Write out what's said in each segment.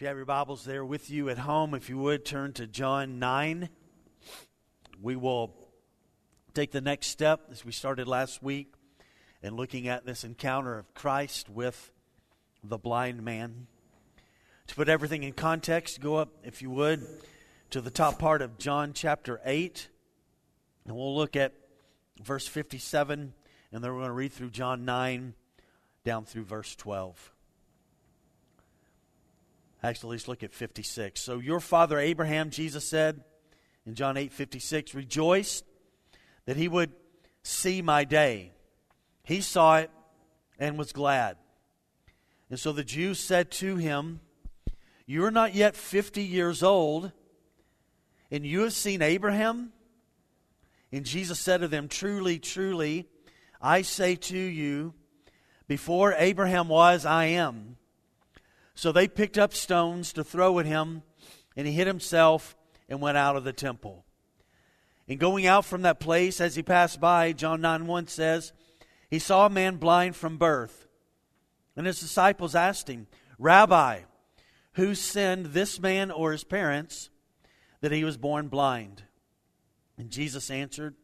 If you have your Bibles there with you at home, if you would turn to John 9, we will take the next step as we started last week in looking at this encounter of Christ with the blind man. To put everything in context, go up, if you would, to the top part of John chapter 8, and we'll look at verse 57, and then we're going to read through John 9 down through verse 12. Actually, let's look at 56. So, your father Abraham, Jesus said in John 8 56, rejoiced that he would see my day. He saw it and was glad. And so the Jews said to him, You are not yet 50 years old, and you have seen Abraham? And Jesus said to them, Truly, truly, I say to you, before Abraham was, I am. So they picked up stones to throw at him, and he hid himself and went out of the temple. And going out from that place, as he passed by, John 9 1 says, he saw a man blind from birth. And his disciples asked him, Rabbi, who sinned, this man or his parents, that he was born blind? And Jesus answered,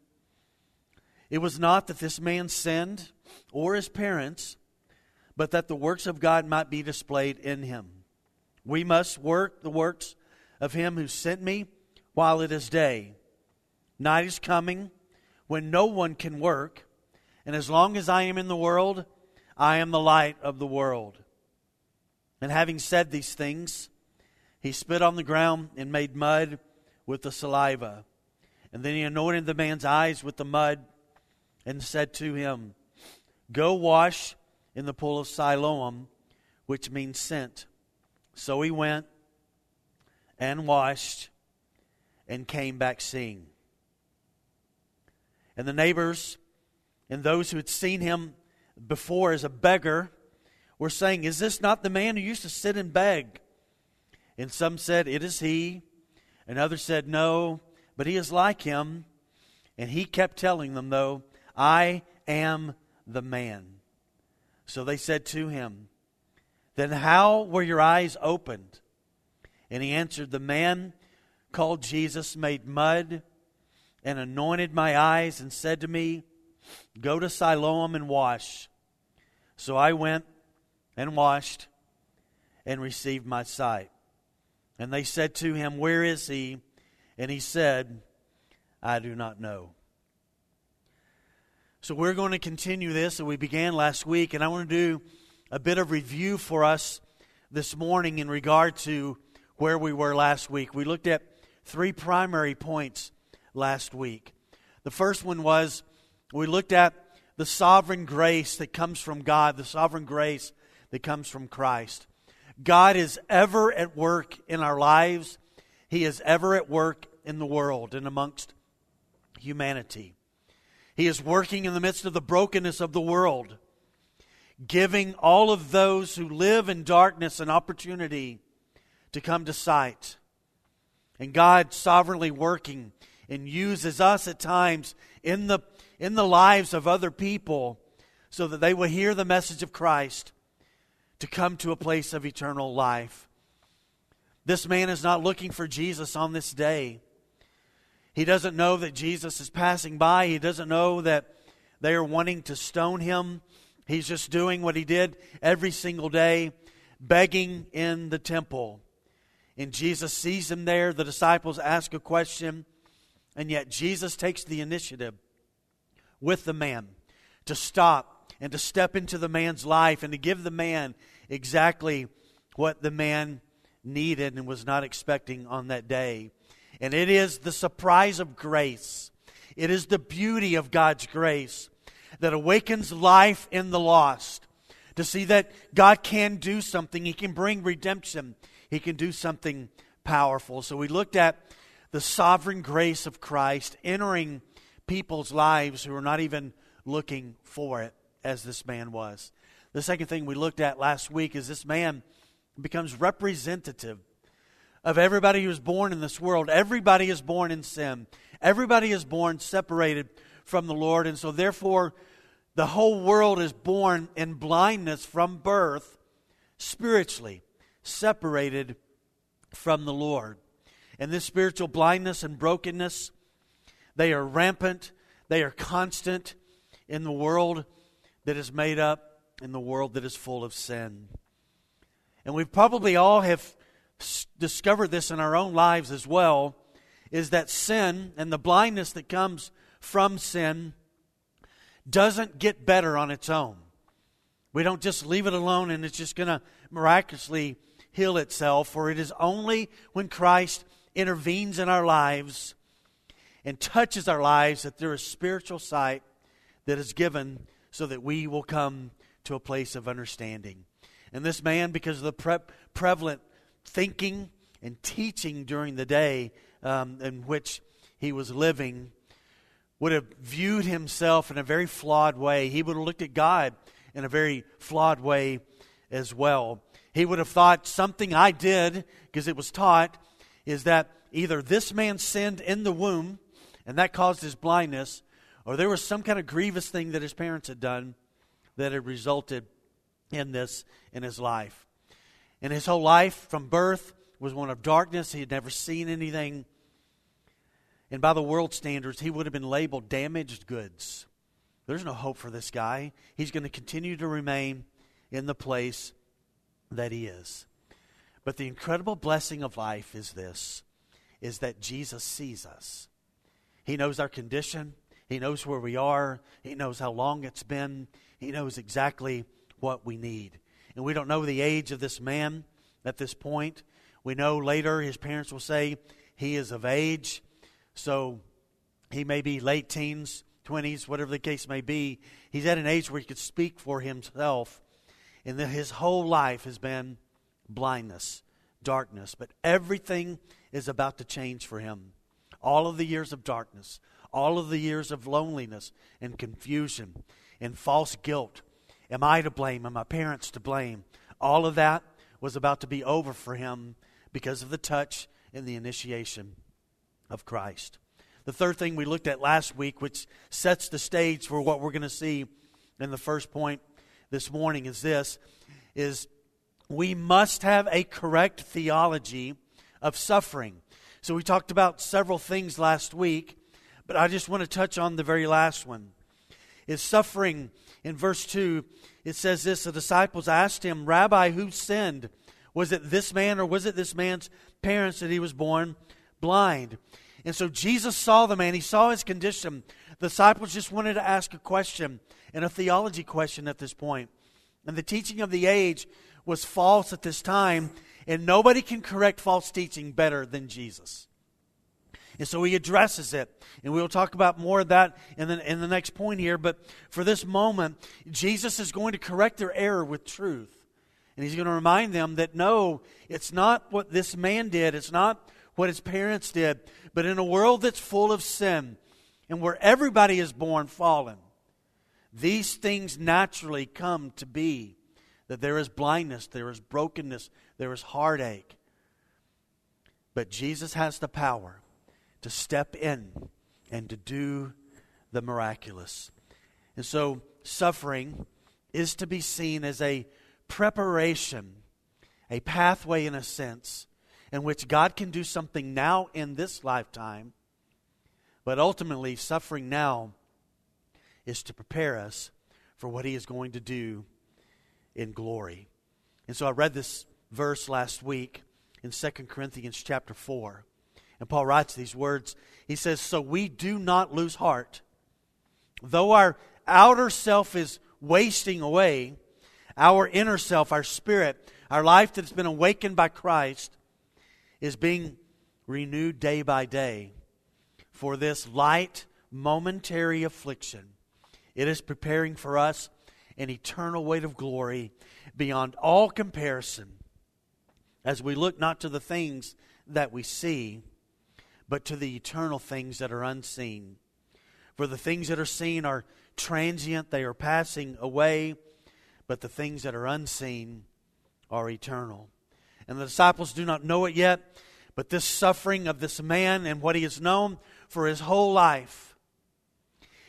It was not that this man sinned or his parents but that the works of God might be displayed in him. We must work the works of him who sent me while it is day. Night is coming when no one can work, and as long as I am in the world, I am the light of the world. And having said these things, he spit on the ground and made mud with the saliva. And then he anointed the man's eyes with the mud and said to him, Go wash in the pool of Siloam, which means sent. So he went and washed and came back seeing. And the neighbors and those who had seen him before as a beggar were saying, Is this not the man who used to sit and beg? And some said, It is he. And others said, No, but he is like him. And he kept telling them, though, I am the man. So they said to him, Then how were your eyes opened? And he answered, The man called Jesus made mud and anointed my eyes and said to me, Go to Siloam and wash. So I went and washed and received my sight. And they said to him, Where is he? And he said, I do not know. So we're going to continue this that we began last week, and I want to do a bit of review for us this morning in regard to where we were last week. We looked at three primary points last week. The first one was we looked at the sovereign grace that comes from God, the sovereign grace that comes from Christ. God is ever at work in our lives, He is ever at work in the world and amongst humanity. He is working in the midst of the brokenness of the world, giving all of those who live in darkness an opportunity to come to sight. And God sovereignly working and uses us at times in the, in the lives of other people so that they will hear the message of Christ to come to a place of eternal life. This man is not looking for Jesus on this day. He doesn't know that Jesus is passing by. He doesn't know that they are wanting to stone him. He's just doing what he did every single day, begging in the temple. And Jesus sees him there. The disciples ask a question, and yet Jesus takes the initiative with the man to stop and to step into the man's life and to give the man exactly what the man needed and was not expecting on that day. And it is the surprise of grace. It is the beauty of God's grace that awakens life in the lost. To see that God can do something, He can bring redemption, He can do something powerful. So we looked at the sovereign grace of Christ entering people's lives who are not even looking for it, as this man was. The second thing we looked at last week is this man becomes representative of everybody who's born in this world. Everybody is born in sin. Everybody is born separated from the Lord. And so, therefore, the whole world is born in blindness from birth, spiritually separated from the Lord. And this spiritual blindness and brokenness, they are rampant, they are constant in the world that is made up in the world that is full of sin. And we probably all have discovered this in our own lives as well is that sin and the blindness that comes from sin doesn't get better on its own. We don't just leave it alone and it's just going to miraculously heal itself, for it is only when Christ intervenes in our lives and touches our lives that there is spiritual sight that is given so that we will come to a place of understanding. And this man, because of the pre- prevalent thinking and teaching during the day um, in which he was living, would have viewed himself in a very flawed way. He would have looked at God in a very flawed way as well. He would have thought something I did, because it was taught, is that either this man sinned in the womb and that caused his blindness, or there was some kind of grievous thing that his parents had done that had resulted in this in his life. And his whole life from birth was one of darkness. He had never seen anything. And by the world standards, he would have been labeled damaged goods. There's no hope for this guy. He's going to continue to remain in the place that he is. But the incredible blessing of life is this is that Jesus sees us. He knows our condition. He knows where we are. He knows how long it's been. He knows exactly what we need. And we don't know the age of this man at this point. We know later his parents will say he is of age. So he may be late teens, 20s, whatever the case may be. He's at an age where he could speak for himself. And that his whole life has been blindness, darkness. But everything is about to change for him. All of the years of darkness, all of the years of loneliness and confusion and false guilt. Am I to blame? Am my parents to blame? All of that was about to be over for him because of the touch and the initiation of Christ. The third thing we looked at last week, which sets the stage for what we're going to see in the first point this morning, is this is we must have a correct theology of suffering. So we talked about several things last week, but I just want to touch on the very last one. Is suffering in verse 2, it says this the disciples asked him, Rabbi, who sinned? Was it this man or was it this man's parents that he was born blind? And so Jesus saw the man, he saw his condition. The disciples just wanted to ask a question and a theology question at this point. And the teaching of the age was false at this time, and nobody can correct false teaching better than Jesus. And so he addresses it. And we'll talk about more of that in the, in the next point here. But for this moment, Jesus is going to correct their error with truth. And he's going to remind them that no, it's not what this man did, it's not what his parents did. But in a world that's full of sin and where everybody is born fallen, these things naturally come to be. That there is blindness, there is brokenness, there is heartache. But Jesus has the power to step in and to do the miraculous. And so, suffering is to be seen as a preparation, a pathway in a sense, in which God can do something now in this lifetime, but ultimately, suffering now is to prepare us for what He is going to do in glory. And so I read this verse last week in 2 Corinthians chapter 4. And Paul writes these words. He says, So we do not lose heart. Though our outer self is wasting away, our inner self, our spirit, our life that has been awakened by Christ, is being renewed day by day for this light, momentary affliction. It is preparing for us an eternal weight of glory beyond all comparison as we look not to the things that we see, but to the eternal things that are unseen. For the things that are seen are transient, they are passing away, but the things that are unseen are eternal. And the disciples do not know it yet, but this suffering of this man and what he has known for his whole life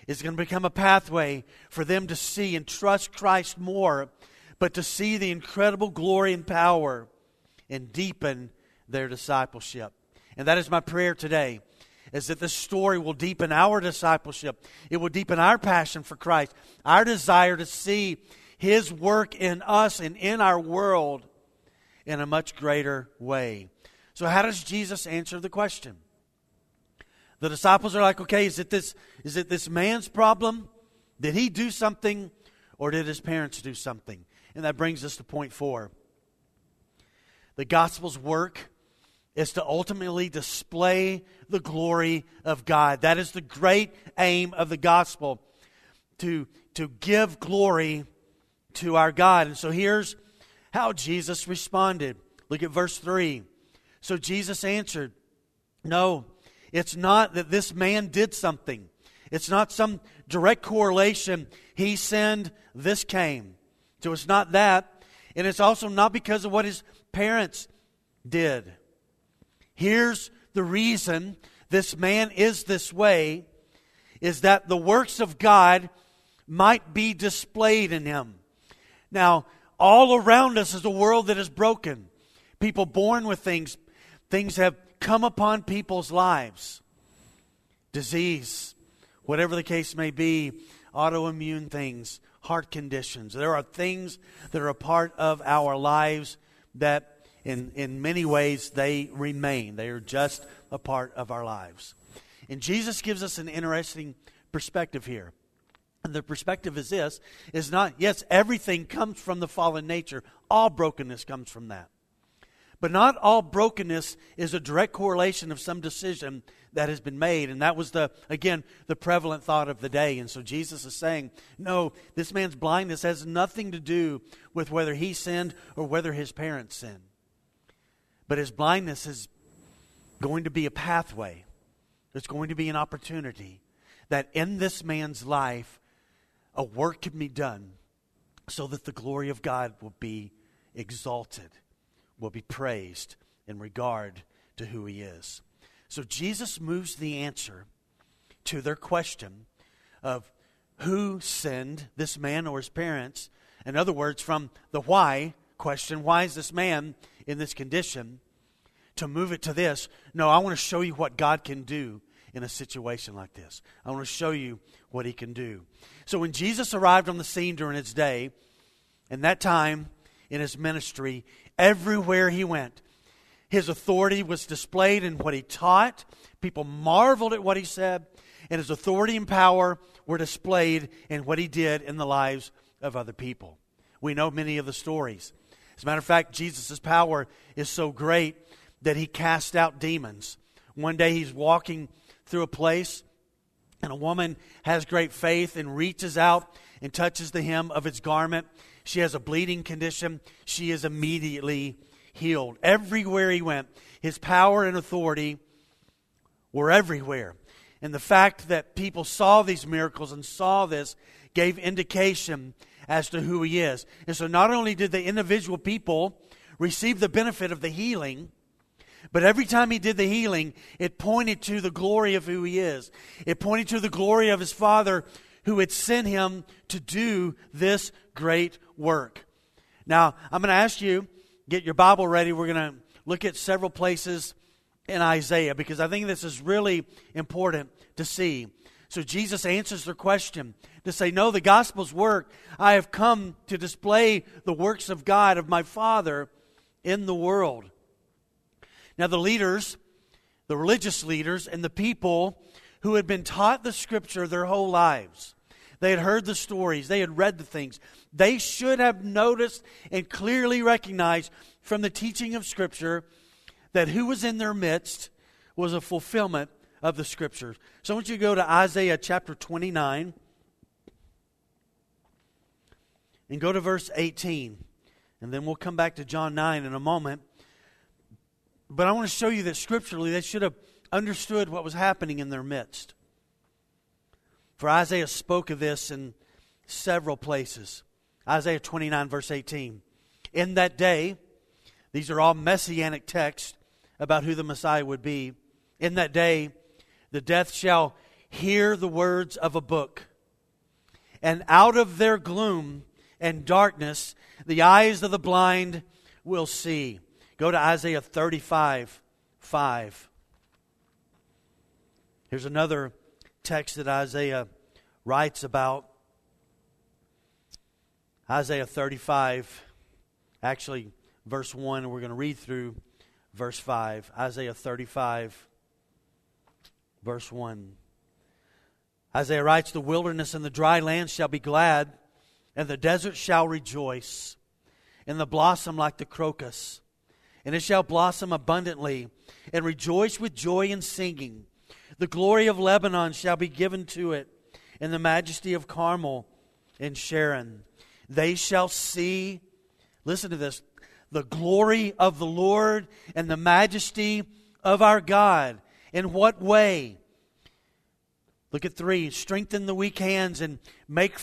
is going to become a pathway for them to see and trust Christ more, but to see the incredible glory and power and deepen their discipleship. And that is my prayer today is that this story will deepen our discipleship. It will deepen our passion for Christ, our desire to see his work in us and in our world in a much greater way. So how does Jesus answer the question? The disciples are like, okay, is it this, is it this man's problem? Did he do something or did his parents do something? And that brings us to point four. The gospel's work is to ultimately display the glory of God. That is the great aim of the gospel to, to give glory to our God. And so here's how Jesus responded. Look at verse 3. So Jesus answered, No, it's not that this man did something. It's not some direct correlation. He sinned, this came. So it's not that. And it's also not because of what his parents did. Here's the reason this man is this way is that the works of God might be displayed in him. Now, all around us is a world that is broken. People born with things, things have come upon people's lives. Disease, whatever the case may be, autoimmune things, heart conditions. There are things that are a part of our lives that, in, in many ways, they remain. They are just a part of our lives. And Jesus gives us an interesting perspective here. And the perspective is this is not, yes, everything comes from the fallen nature. All brokenness comes from that. But not all brokenness is a direct correlation of some decision that has been made. And that was the, again, the prevalent thought of the day. And so Jesus is saying, no, this man's blindness has nothing to do with whether he sinned or whether his parents sinned. But his blindness is going to be a pathway, there's going to be an opportunity that in this man's life, a work can be done so that the glory of God will be exalted will be praised in regard to who he is. So Jesus moves the answer to their question of who sinned, this man or his parents. In other words, from the why question, why is this man in this condition, to move it to this, no, I want to show you what God can do in a situation like this. I want to show you what he can do. So when Jesus arrived on the scene during his day, in that time in his ministry, everywhere he went. His authority was displayed in what he taught. People marveled at what he said, and his authority and power were displayed in what he did in the lives of other people. We know many of the stories. As a matter of fact, Jesus' power is so great that he cast out demons. One day he's walking through a place, and a woman has great faith and reaches out and touches the hem of its garment, she has a bleeding condition. She is immediately healed. Everywhere he went, his power and authority were everywhere. And the fact that people saw these miracles and saw this gave indication as to who he is. And so not only did the individual people receive the benefit of the healing, but every time he did the healing, it pointed to the glory of who he is. It pointed to the glory of his Father who had sent him to do this great work. Now, I'm going to ask you, get your Bible ready. We're going to look at several places in Isaiah because I think this is really important to see. So Jesus answers their question to say, No, the gospel's work. I have come to display the works of God, of my Father, in the world. Now, the leaders, the religious leaders, and the people who had been taught the scripture their whole lives, they had heard the stories, they had read the things. They should have noticed and clearly recognized from the teaching of Scripture that who was in their midst was a fulfillment of the Scriptures. So I want you to go to Isaiah chapter 29 and go to verse 18. And then we'll come back to John 9 in a moment. But I want to show you that scripturally they should have understood what was happening in their midst. For Isaiah spoke of this in several places. Isaiah 29, verse 18. In that day, these are all messianic texts about who the Messiah would be. In that day, the death shall hear the words of a book, and out of their gloom and darkness, the eyes of the blind will see. Go to Isaiah 35 5. Here's another text that Isaiah writes about. Isaiah 35, actually, verse 1, we're going to read through verse 5. Isaiah 35, verse 1. Isaiah writes, The wilderness and the dry land shall be glad, and the desert shall rejoice, and the blossom like the crocus. And it shall blossom abundantly, and rejoice with joy and singing. The glory of Lebanon shall be given to it, and the majesty of Carmel and Sharon. They shall see, listen to this, the glory of the Lord and the majesty of our God. In what way? Look at three. Strengthen the weak hands and make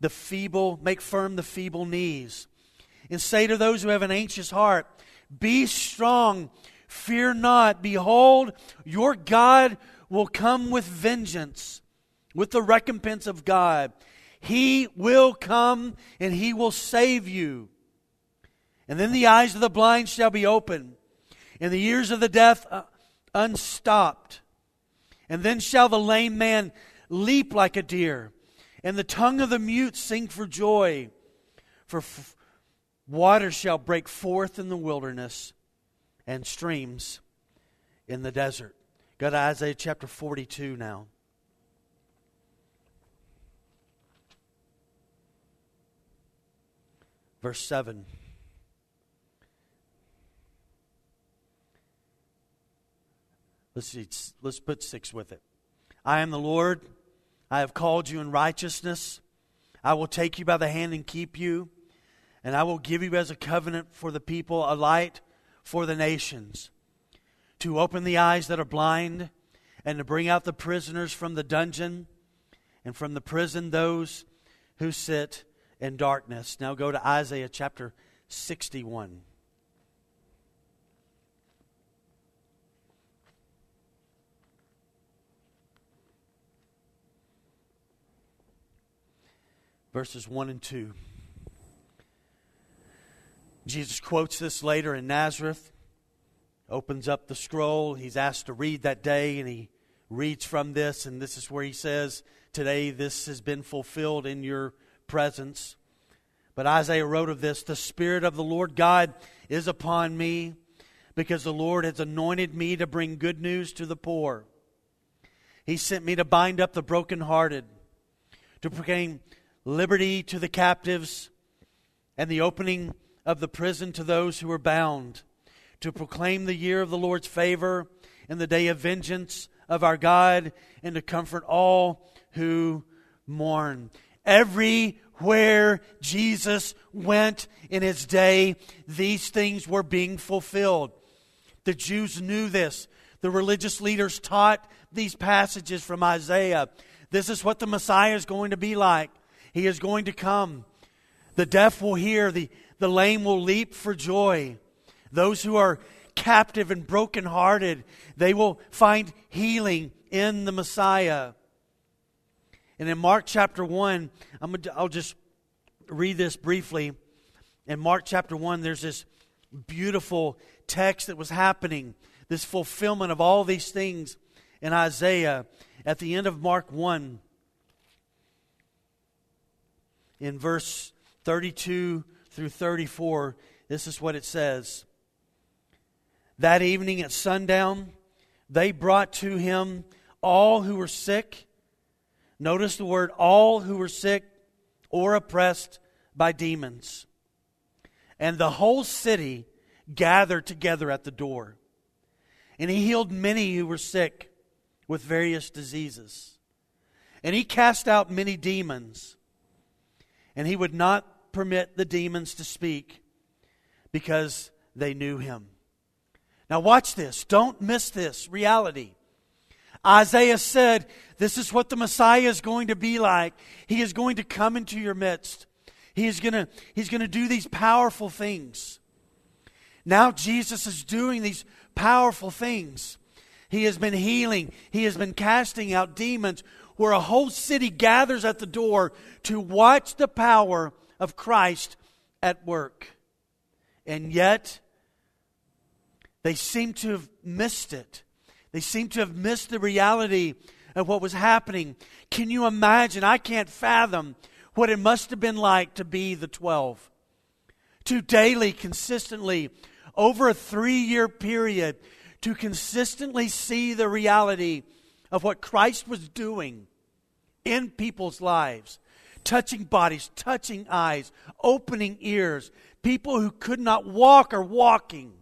the feeble, make firm the feeble knees. And say to those who have an anxious heart, Be strong, fear not. Behold, your God will come with vengeance, with the recompense of God. He will come and he will save you. And then the eyes of the blind shall be opened, and the ears of the deaf uh, unstopped. And then shall the lame man leap like a deer, and the tongue of the mute sing for joy. For f- water shall break forth in the wilderness, and streams in the desert. Go to Isaiah chapter 42 now. Verse 7. Let's see, let's put six with it. I am the Lord. I have called you in righteousness. I will take you by the hand and keep you. And I will give you as a covenant for the people, a light for the nations, to open the eyes that are blind, and to bring out the prisoners from the dungeon, and from the prison those who sit in darkness. Now go to Isaiah chapter 61. Verses 1 and 2. Jesus quotes this later in Nazareth, opens up the scroll. He's asked to read that day, and he reads from this, and this is where he says, Today this has been fulfilled in your presence. But Isaiah wrote of this The Spirit of the Lord God is upon me, because the Lord has anointed me to bring good news to the poor. He sent me to bind up the brokenhearted, to proclaim liberty to the captives, and the opening of the prison to those who are bound, to proclaim the year of the Lord's favor and the day of vengeance of our God, and to comfort all who mourn. Everywhere Jesus went in his day, these things were being fulfilled. The Jews knew this. The religious leaders taught these passages from Isaiah. This is what the Messiah is going to be like. He is going to come. The deaf will hear, the, the lame will leap for joy. Those who are captive and brokenhearted, they will find healing in the Messiah. And in Mark chapter 1, I'm gonna, I'll just read this briefly. In Mark chapter 1, there's this beautiful text that was happening, this fulfillment of all these things in Isaiah. At the end of Mark 1, in verse 32 through 34, this is what it says. That evening at sundown, they brought to him all who were sick Notice the word all who were sick or oppressed by demons. And the whole city gathered together at the door. And he healed many who were sick with various diseases. And he cast out many demons. And he would not permit the demons to speak because they knew him. Now, watch this. Don't miss this reality. Isaiah said, This is what the Messiah is going to be like. He is going to come into your midst. He is going to, he's going to do these powerful things. Now, Jesus is doing these powerful things. He has been healing, he has been casting out demons, where a whole city gathers at the door to watch the power of Christ at work. And yet, they seem to have missed it. They seem to have missed the reality of what was happening. Can you imagine? I can't fathom what it must have been like to be the 12. To daily, consistently, over a three year period, to consistently see the reality of what Christ was doing in people's lives, touching bodies, touching eyes, opening ears, people who could not walk are walking.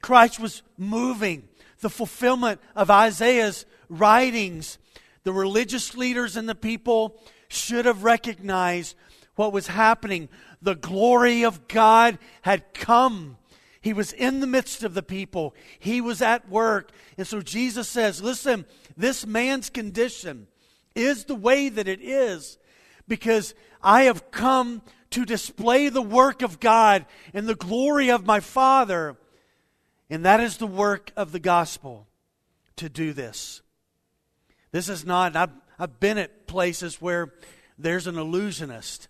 Christ was moving the fulfillment of Isaiah's writings. The religious leaders and the people should have recognized what was happening. The glory of God had come. He was in the midst of the people. He was at work. And so Jesus says, Listen, this man's condition is the way that it is because I have come to display the work of God and the glory of my Father. And that is the work of the gospel to do this. This is not, I've, I've been at places where there's an illusionist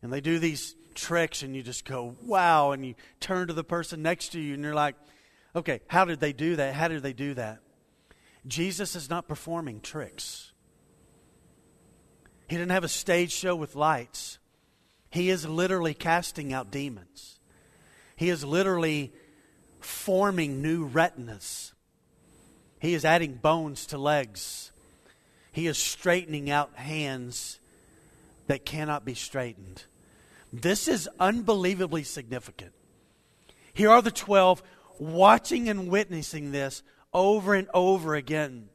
and they do these tricks and you just go, wow, and you turn to the person next to you and you're like, okay, how did they do that? How did they do that? Jesus is not performing tricks. He didn't have a stage show with lights. He is literally casting out demons. He is literally forming new retinas. He is adding bones to legs. He is straightening out hands that cannot be straightened. This is unbelievably significant. Here are the 12 watching and witnessing this over and over again.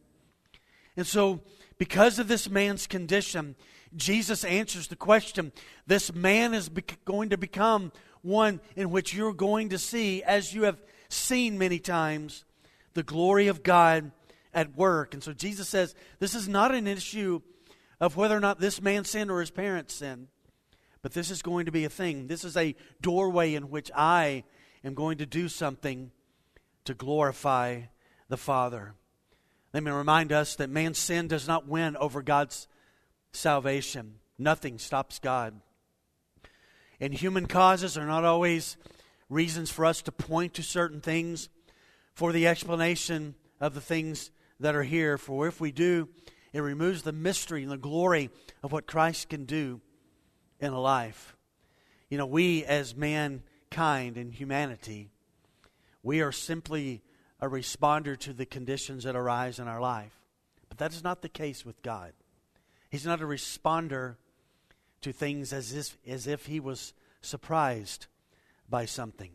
And so, because of this man's condition, Jesus answers the question this man is going to become one in which you're going to see, as you have seen many times, the glory of God at work. And so Jesus says this is not an issue of whether or not this man sinned or his parents sinned, but this is going to be a thing. This is a doorway in which I am going to do something to glorify the Father. Let me remind us that man's sin does not win over God's salvation. Nothing stops God. And human causes are not always reasons for us to point to certain things for the explanation of the things that are here. For if we do, it removes the mystery and the glory of what Christ can do in a life. You know, we as mankind and humanity, we are simply a responder to the conditions that arise in our life. But that is not the case with God. He's not a responder to things as if, as if he was surprised by something.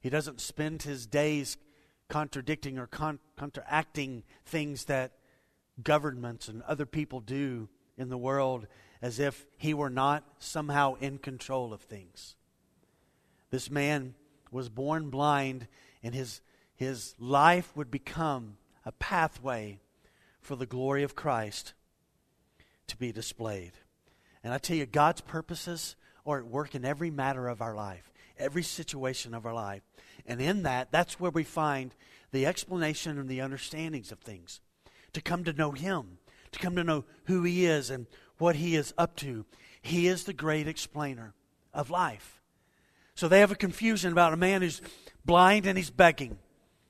He doesn't spend his days contradicting or con- counteracting things that governments and other people do in the world as if he were not somehow in control of things. This man was born blind, and his, his life would become a pathway for the glory of Christ to be displayed. And I tell you, God's purposes are at work in every matter of our life, every situation of our life. And in that, that's where we find the explanation and the understandings of things. To come to know Him, to come to know who He is and what He is up to. He is the great explainer of life. So they have a confusion about a man who's blind and he's begging.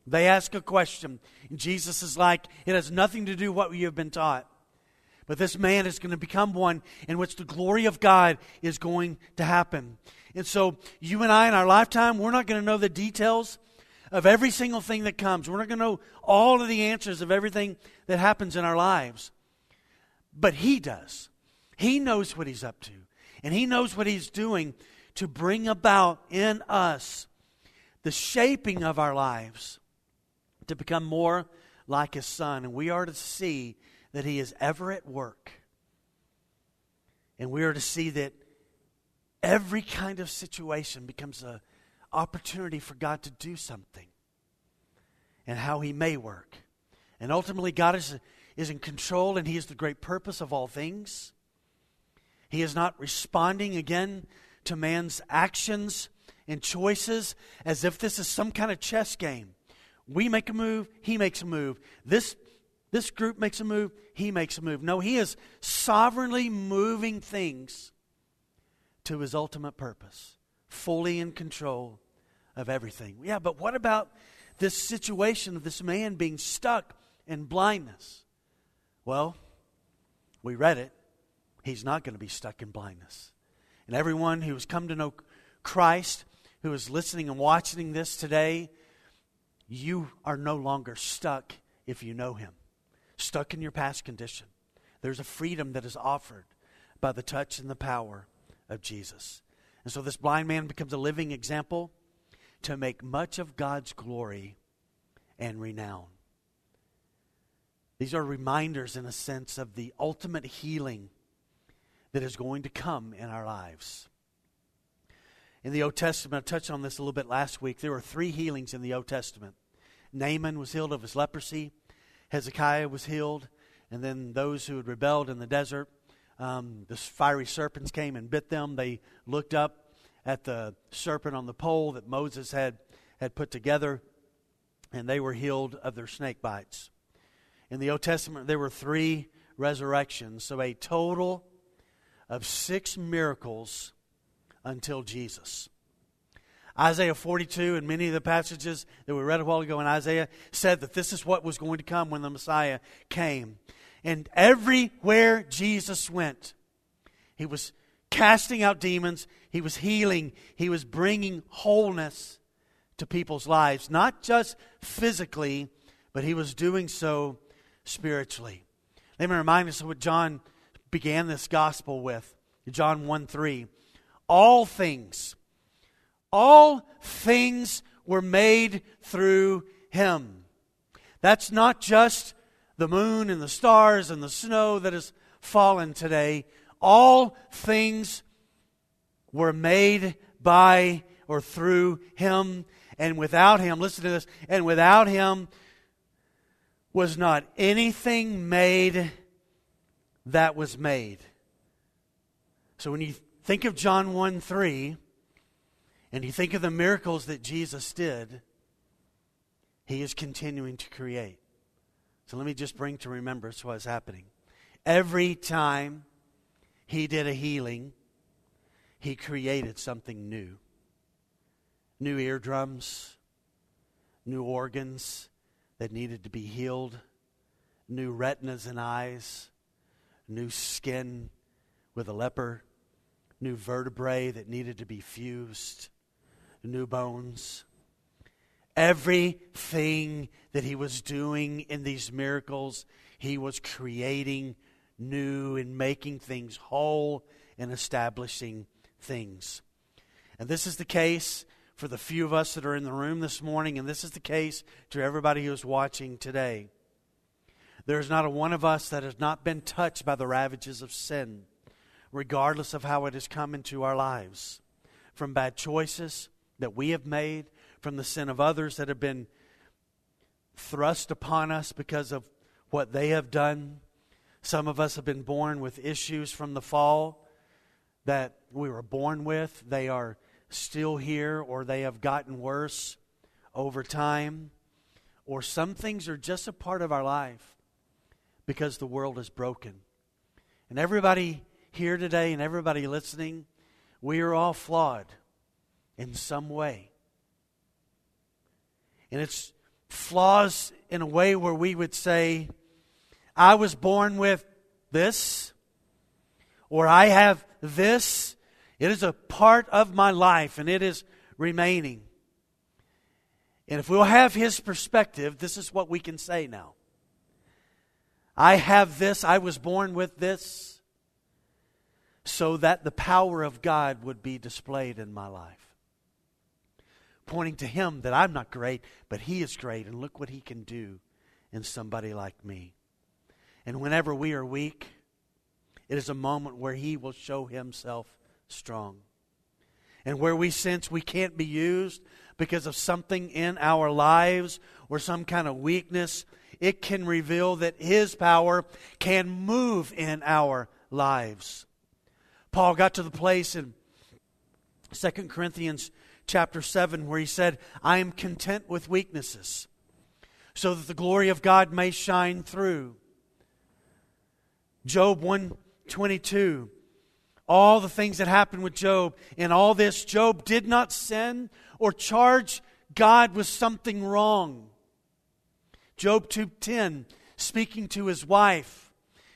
They ask a question. And Jesus is like, it has nothing to do with what you have been taught. But this man is going to become one in which the glory of God is going to happen. And so, you and I in our lifetime, we're not going to know the details of every single thing that comes. We're not going to know all of the answers of everything that happens in our lives. But He does. He knows what He's up to. And He knows what He's doing to bring about in us the shaping of our lives to become more like His Son. And we are to see that He is ever at work. And we are to see that every kind of situation becomes an opportunity for God to do something and how He may work. And ultimately, God is, is in control and He is the great purpose of all things. He is not responding again to man's actions and choices as if this is some kind of chess game. We make a move, he makes a move. This this group makes a move, he makes a move. No, he is sovereignly moving things to his ultimate purpose, fully in control of everything. Yeah, but what about this situation of this man being stuck in blindness? Well, we read it. He's not going to be stuck in blindness. And everyone who has come to know Christ, who is listening and watching this today, you are no longer stuck if you know Him, stuck in your past condition. There's a freedom that is offered by the touch and the power of Jesus. And so this blind man becomes a living example to make much of God's glory and renown. These are reminders, in a sense, of the ultimate healing that is going to come in our lives. In the Old Testament, I touched on this a little bit last week. There were three healings in the Old Testament. Naaman was healed of his leprosy, Hezekiah was healed, and then those who had rebelled in the desert, um, the fiery serpents came and bit them. They looked up at the serpent on the pole that Moses had, had put together, and they were healed of their snake bites. In the Old Testament, there were three resurrections, so a total of six miracles until Jesus. Isaiah 42 and many of the passages that we read a while ago in Isaiah said that this is what was going to come when the Messiah came. And everywhere Jesus went, he was casting out demons, he was healing, he was bringing wholeness to people's lives, not just physically, but he was doing so spiritually. Let me remind us of what John began this gospel with. John 1 3. All things, all things were made through him. That's not just the moon and the stars and the snow that has fallen today. All things were made by or through him. And without him, listen to this, and without him was not anything made that was made. So when you think of John 1 3, and you think of the miracles that Jesus did, he is continuing to create. So let me just bring to remembrance what's happening. Every time he did a healing, he created something new new eardrums, new organs that needed to be healed, new retinas and eyes, new skin with a leper, new vertebrae that needed to be fused, new bones. Everything that he was doing in these miracles, he was creating new and making things whole and establishing things. And this is the case for the few of us that are in the room this morning, and this is the case to everybody who is watching today. There's not a one of us that has not been touched by the ravages of sin, regardless of how it has come into our lives. From bad choices that we have made, from the sin of others that have been thrust upon us because of what they have done. Some of us have been born with issues from the fall that we were born with. They are still here, or they have gotten worse over time. Or some things are just a part of our life because the world is broken. And everybody here today and everybody listening, we are all flawed in some way. And it's flaws in a way where we would say, I was born with this, or I have this. It is a part of my life and it is remaining. And if we'll have his perspective, this is what we can say now. I have this, I was born with this, so that the power of God would be displayed in my life. Pointing to Him that I'm not great, but He is great, and look what He can do in somebody like me. And whenever we are weak, it is a moment where He will show Himself strong. And where we sense we can't be used because of something in our lives or some kind of weakness, it can reveal that His power can move in our lives. Paul got to the place in 2 Corinthians chapter 7 where he said, I am content with weaknesses so that the glory of God may shine through. Job 122 all the things that happened with Job. In all this, Job did not sin or charge God with something wrong. Job 2:10, speaking to his wife,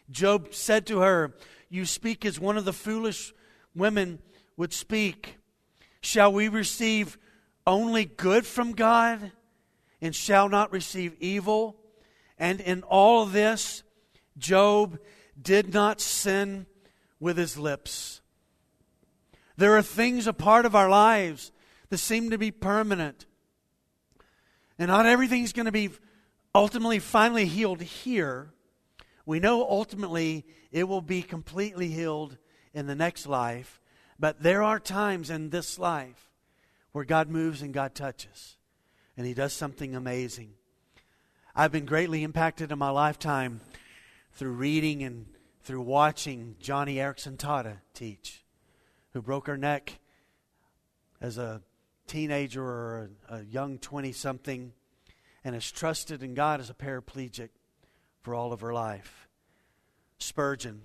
Job said to her, "You speak as one of the foolish women would speak. Shall we receive only good from God and shall not receive evil?" And in all this, Job did not sin with his lips. There are things a part of our lives that seem to be permanent. And not everything's going to be ultimately finally healed here. We know ultimately it will be completely healed in the next life. But there are times in this life where God moves and God touches. And He does something amazing. I've been greatly impacted in my lifetime through reading and through watching Joni Eareckson Tada teach, who broke her neck as a teenager or a, a young 20 something and has trusted in God as a paraplegic for all of her life. Spurgeon,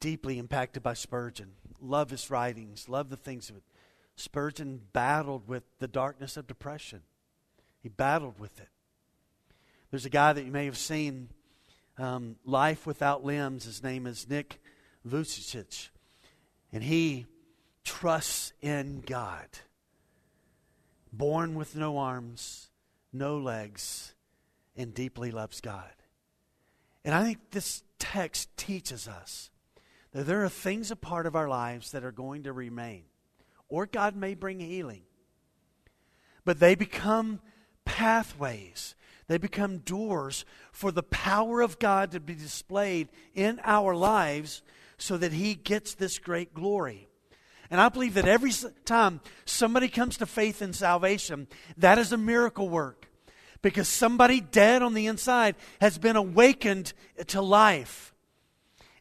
deeply impacted by Spurgeon. Love his writings, love the things of it. Spurgeon battled with the darkness of depression. He battled with it. There's a guy that you may have seen, um, Life Without Limbs. His name is Nick Vujicic. And he trusts in God. Born with no arms, no legs, and deeply loves God. And I think this text teaches us that there are things a part of our lives that are going to remain, or God may bring healing. But they become pathways, they become doors for the power of God to be displayed in our lives so that He gets this great glory. And I believe that every time somebody comes to faith in salvation, that is a miracle work. Because somebody dead on the inside has been awakened to life.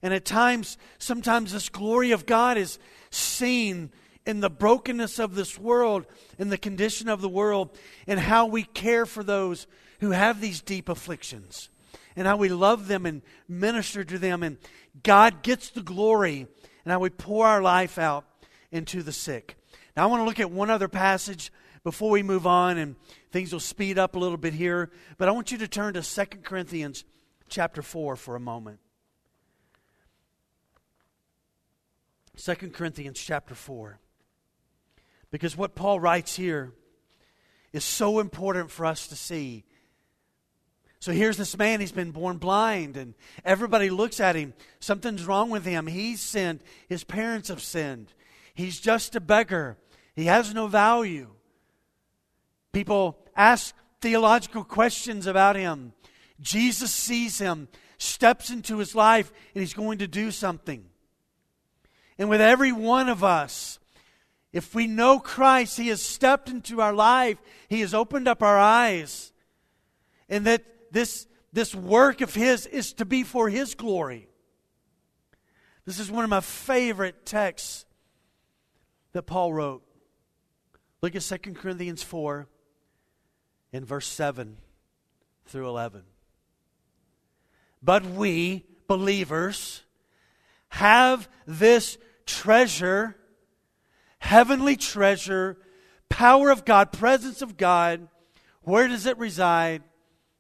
And at times, sometimes this glory of God is seen in the brokenness of this world, in the condition of the world, and how we care for those who have these deep afflictions, and how we love them and minister to them. And God gets the glory, and how we pour our life out into the sick. Now, I want to look at one other passage before we move on, and things will speed up a little bit here. But I want you to turn to 2 Corinthians chapter 4 for a moment. 2 Corinthians chapter 4. Because what Paul writes here is so important for us to see. So here's this man, he's been born blind, and everybody looks at him. Something's wrong with him. He's sinned. His parents have sinned. He's just a beggar. He has no value. People ask theological questions about him. Jesus sees him, steps into his life, and he's going to do something. And with every one of us, if we know Christ, he has stepped into our life, he has opened up our eyes, and that this, this work of his is to be for his glory. This is one of my favorite texts that Paul wrote. Look at 2 Corinthians 4 in verse 7 through 11. But we, believers, have this treasure, heavenly treasure, power of God, presence of God. Where does it reside?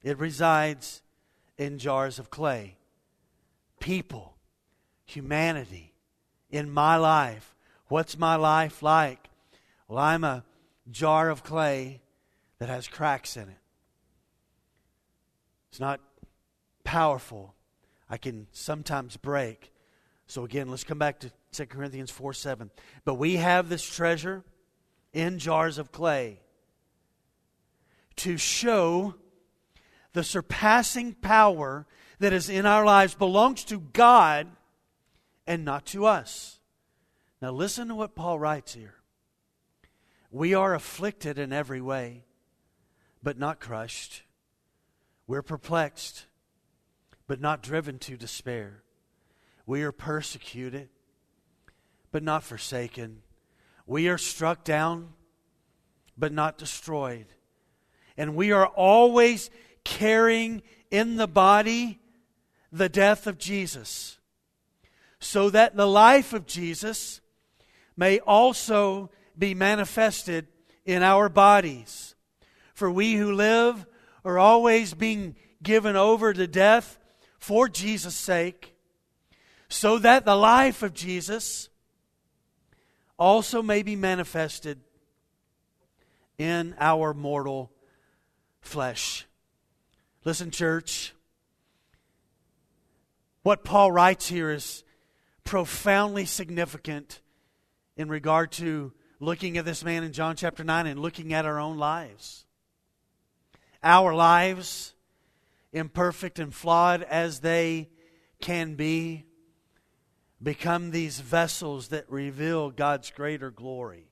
It resides in jars of clay. People, humanity, in my life What's my life like? Well, I'm a jar of clay that has cracks in it. It's not powerful. I can sometimes break. So, again, let's come back to 2 Corinthians 4 7. But we have this treasure in jars of clay to show the surpassing power that is in our lives belongs to God and not to us. Now, listen to what Paul writes here. We are afflicted in every way, but not crushed. We're perplexed, but not driven to despair. We are persecuted, but not forsaken. We are struck down, but not destroyed. And we are always carrying in the body the death of Jesus so that the life of Jesus may also be manifested in our bodies. For we who live are always being given over to death for Jesus' sake, so that the life of Jesus also may be manifested in our mortal flesh. Listen, church, what Paul writes here is profoundly significant in regard to looking at this man in John chapter 9 and looking at our own lives. Our lives, imperfect and flawed as they can be, become these vessels that reveal God's greater glory.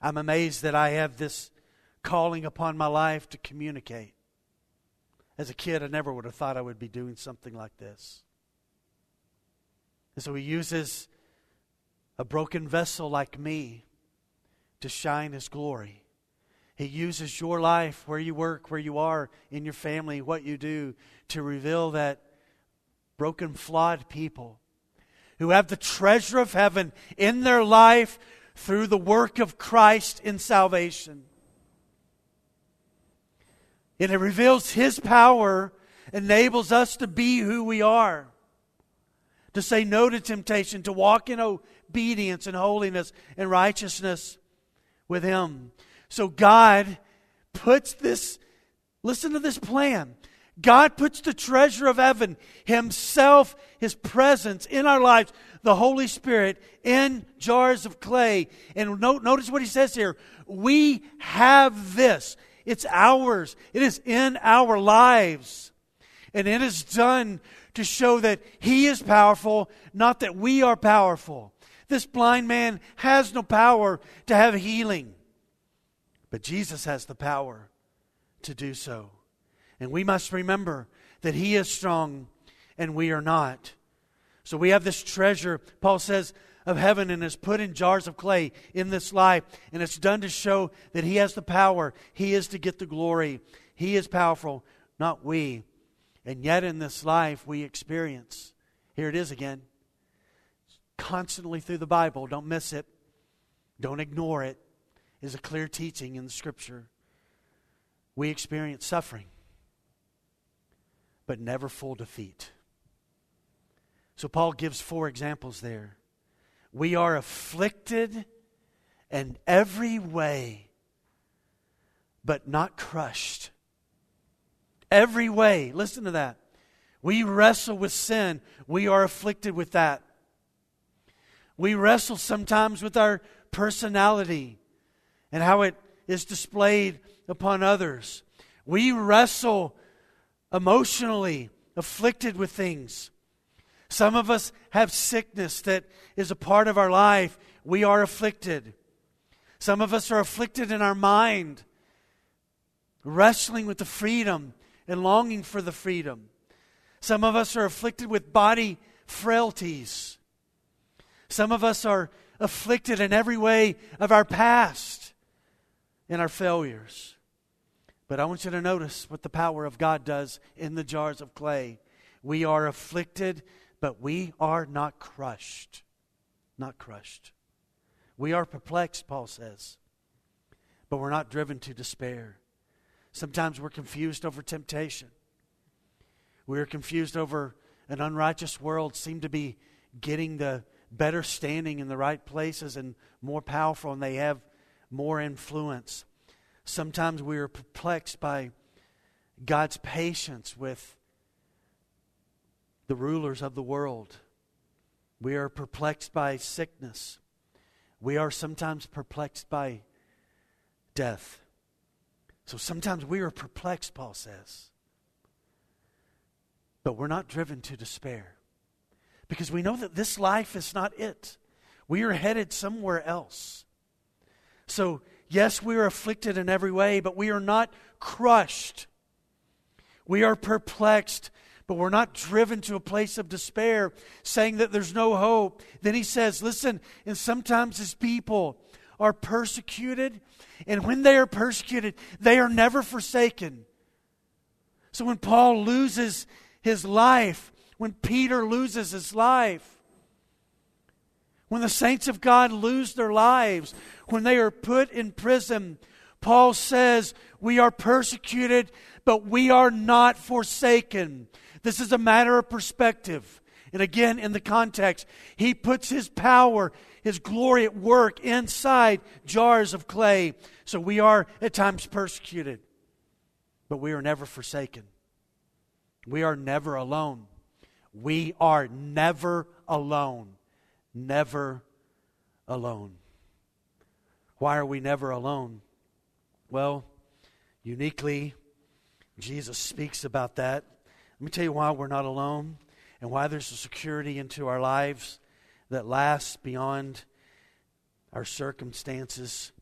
I'm amazed that I have this calling upon my life to communicate. As a kid, I never would have thought I would be doing something like this. And so he uses a broken vessel like me to shine his glory. He uses your life, where you work, where you are, in your family, what you do, to reveal that broken, flawed people who have the treasure of heaven in their life through the work of Christ in salvation. And it reveals His power, enables us to be who we are, to say no to temptation, to walk in obedience and holiness and righteousness with Him. So God puts this, listen to this plan. God puts the treasure of heaven, Himself, His presence in our lives, the Holy Spirit, in jars of clay. And notice what He says here. We have this. It's ours. It is in our lives. And it is done to show that He is powerful, not that we are powerful. This blind man has no power to have healing, but Jesus has the power to do so. And we must remember that He is strong and we are not. So we have this treasure, Paul says, of heaven and is put in jars of clay in this life. And it's done to show that He has the power. He is to get the glory. He is powerful, not we. And yet in this life we experience, here it is again, constantly through the Bible. Don't miss it, don't ignore it. is a clear teaching in the Scripture. We experience suffering, but never full defeat. So Paul gives four examples there. We are afflicted in every way, but not crushed. Every way. Listen to that. We wrestle with sin. We are afflicted with that. We wrestle sometimes with our personality and how it is displayed upon others. We wrestle emotionally, afflicted with things. Some of us have sickness that is a part of our life. We are afflicted. Some of us are afflicted in our mind, wrestling with the freedom and longing for the freedom. Some of us are afflicted with body frailties. Some of us are afflicted in every way of our past and our failures. But I want you to notice what the power of God does in the jars of clay. We are afflicted but we are not crushed. Not crushed. We are perplexed, Paul says, but we're not driven to despair. Sometimes we're confused over temptation. We're confused over an unrighteous world, seem to be getting the better standing in the right places and more powerful, and they have more influence. Sometimes we are perplexed by God's patience with the rulers of the world. We are perplexed by sickness. We are sometimes perplexed by death. So sometimes we are perplexed, Paul says. But we're not driven to despair because we know that this life is not it. We are headed somewhere else. So, yes, we are afflicted in every way, but we are not crushed. We are perplexed, but we're not driven to a place of despair, saying that there's no hope. Then he says, listen, and sometimes his people are persecuted, and when they are persecuted, they are never forsaken. So when Paul loses his life, when Peter loses his life, when the saints of God lose their lives, when they are put in prison. Paul says, We are persecuted, but we are not forsaken. This is a matter of perspective. And again, in the context, he puts his power, his glory at work inside jars of clay. So we are at times persecuted, but we are never forsaken. We are never alone. We are never alone. Never alone. Why are we never alone? Well, uniquely, Jesus speaks about that. Let me tell you why we're not alone and why there's a security into our lives that lasts beyond our circumstances.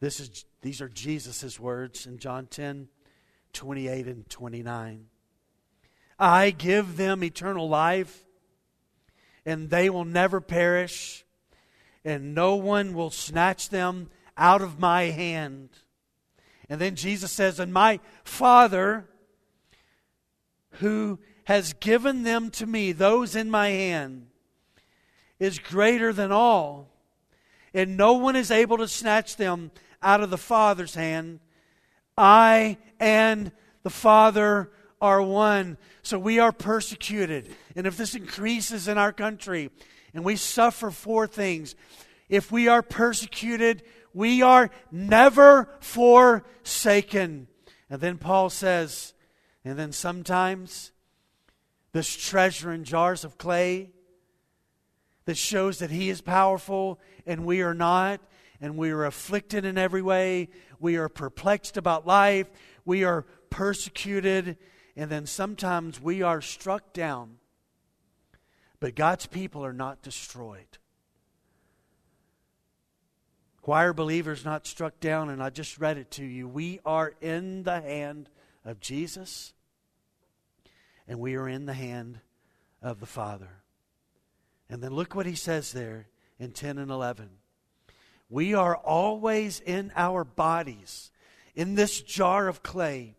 This is, these are Jesus' words in John 10 28 and 29. I give them eternal life, and they will never perish, and no one will snatch them out of my hand. And then Jesus says, And my Father, who has given them to me, those in my hand, is greater than all, and no one is able to snatch them out of the Father's hand. I and the Father are one. So we are persecuted. And if this increases in our country and we suffer for things, if we are persecuted, we are never forsaken. And then Paul says, and then sometimes this treasure in jars of clay that shows that He is powerful and we are not, and we are afflicted in every way, we are perplexed about life, we are persecuted, and then sometimes we are struck down. But God's people are not destroyed. Why are believers not struck down? And I just read it to you. We are in the hand of Jesus and we are in the hand of the Father. And then look what he says there in 10 and 11. We are always in our bodies, in this jar of clay,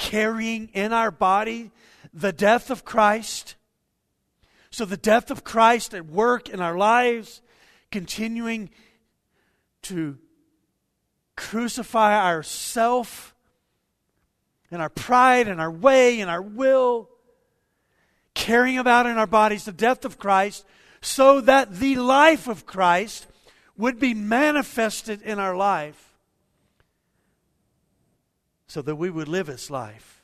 carrying in our body the death of Christ. So, the death of Christ at work in our lives, continuing to crucify ourself and our pride and our way and our will carrying about in our bodies the death of Christ, so that the life of Christ would be manifested in our life, so that we would live His life.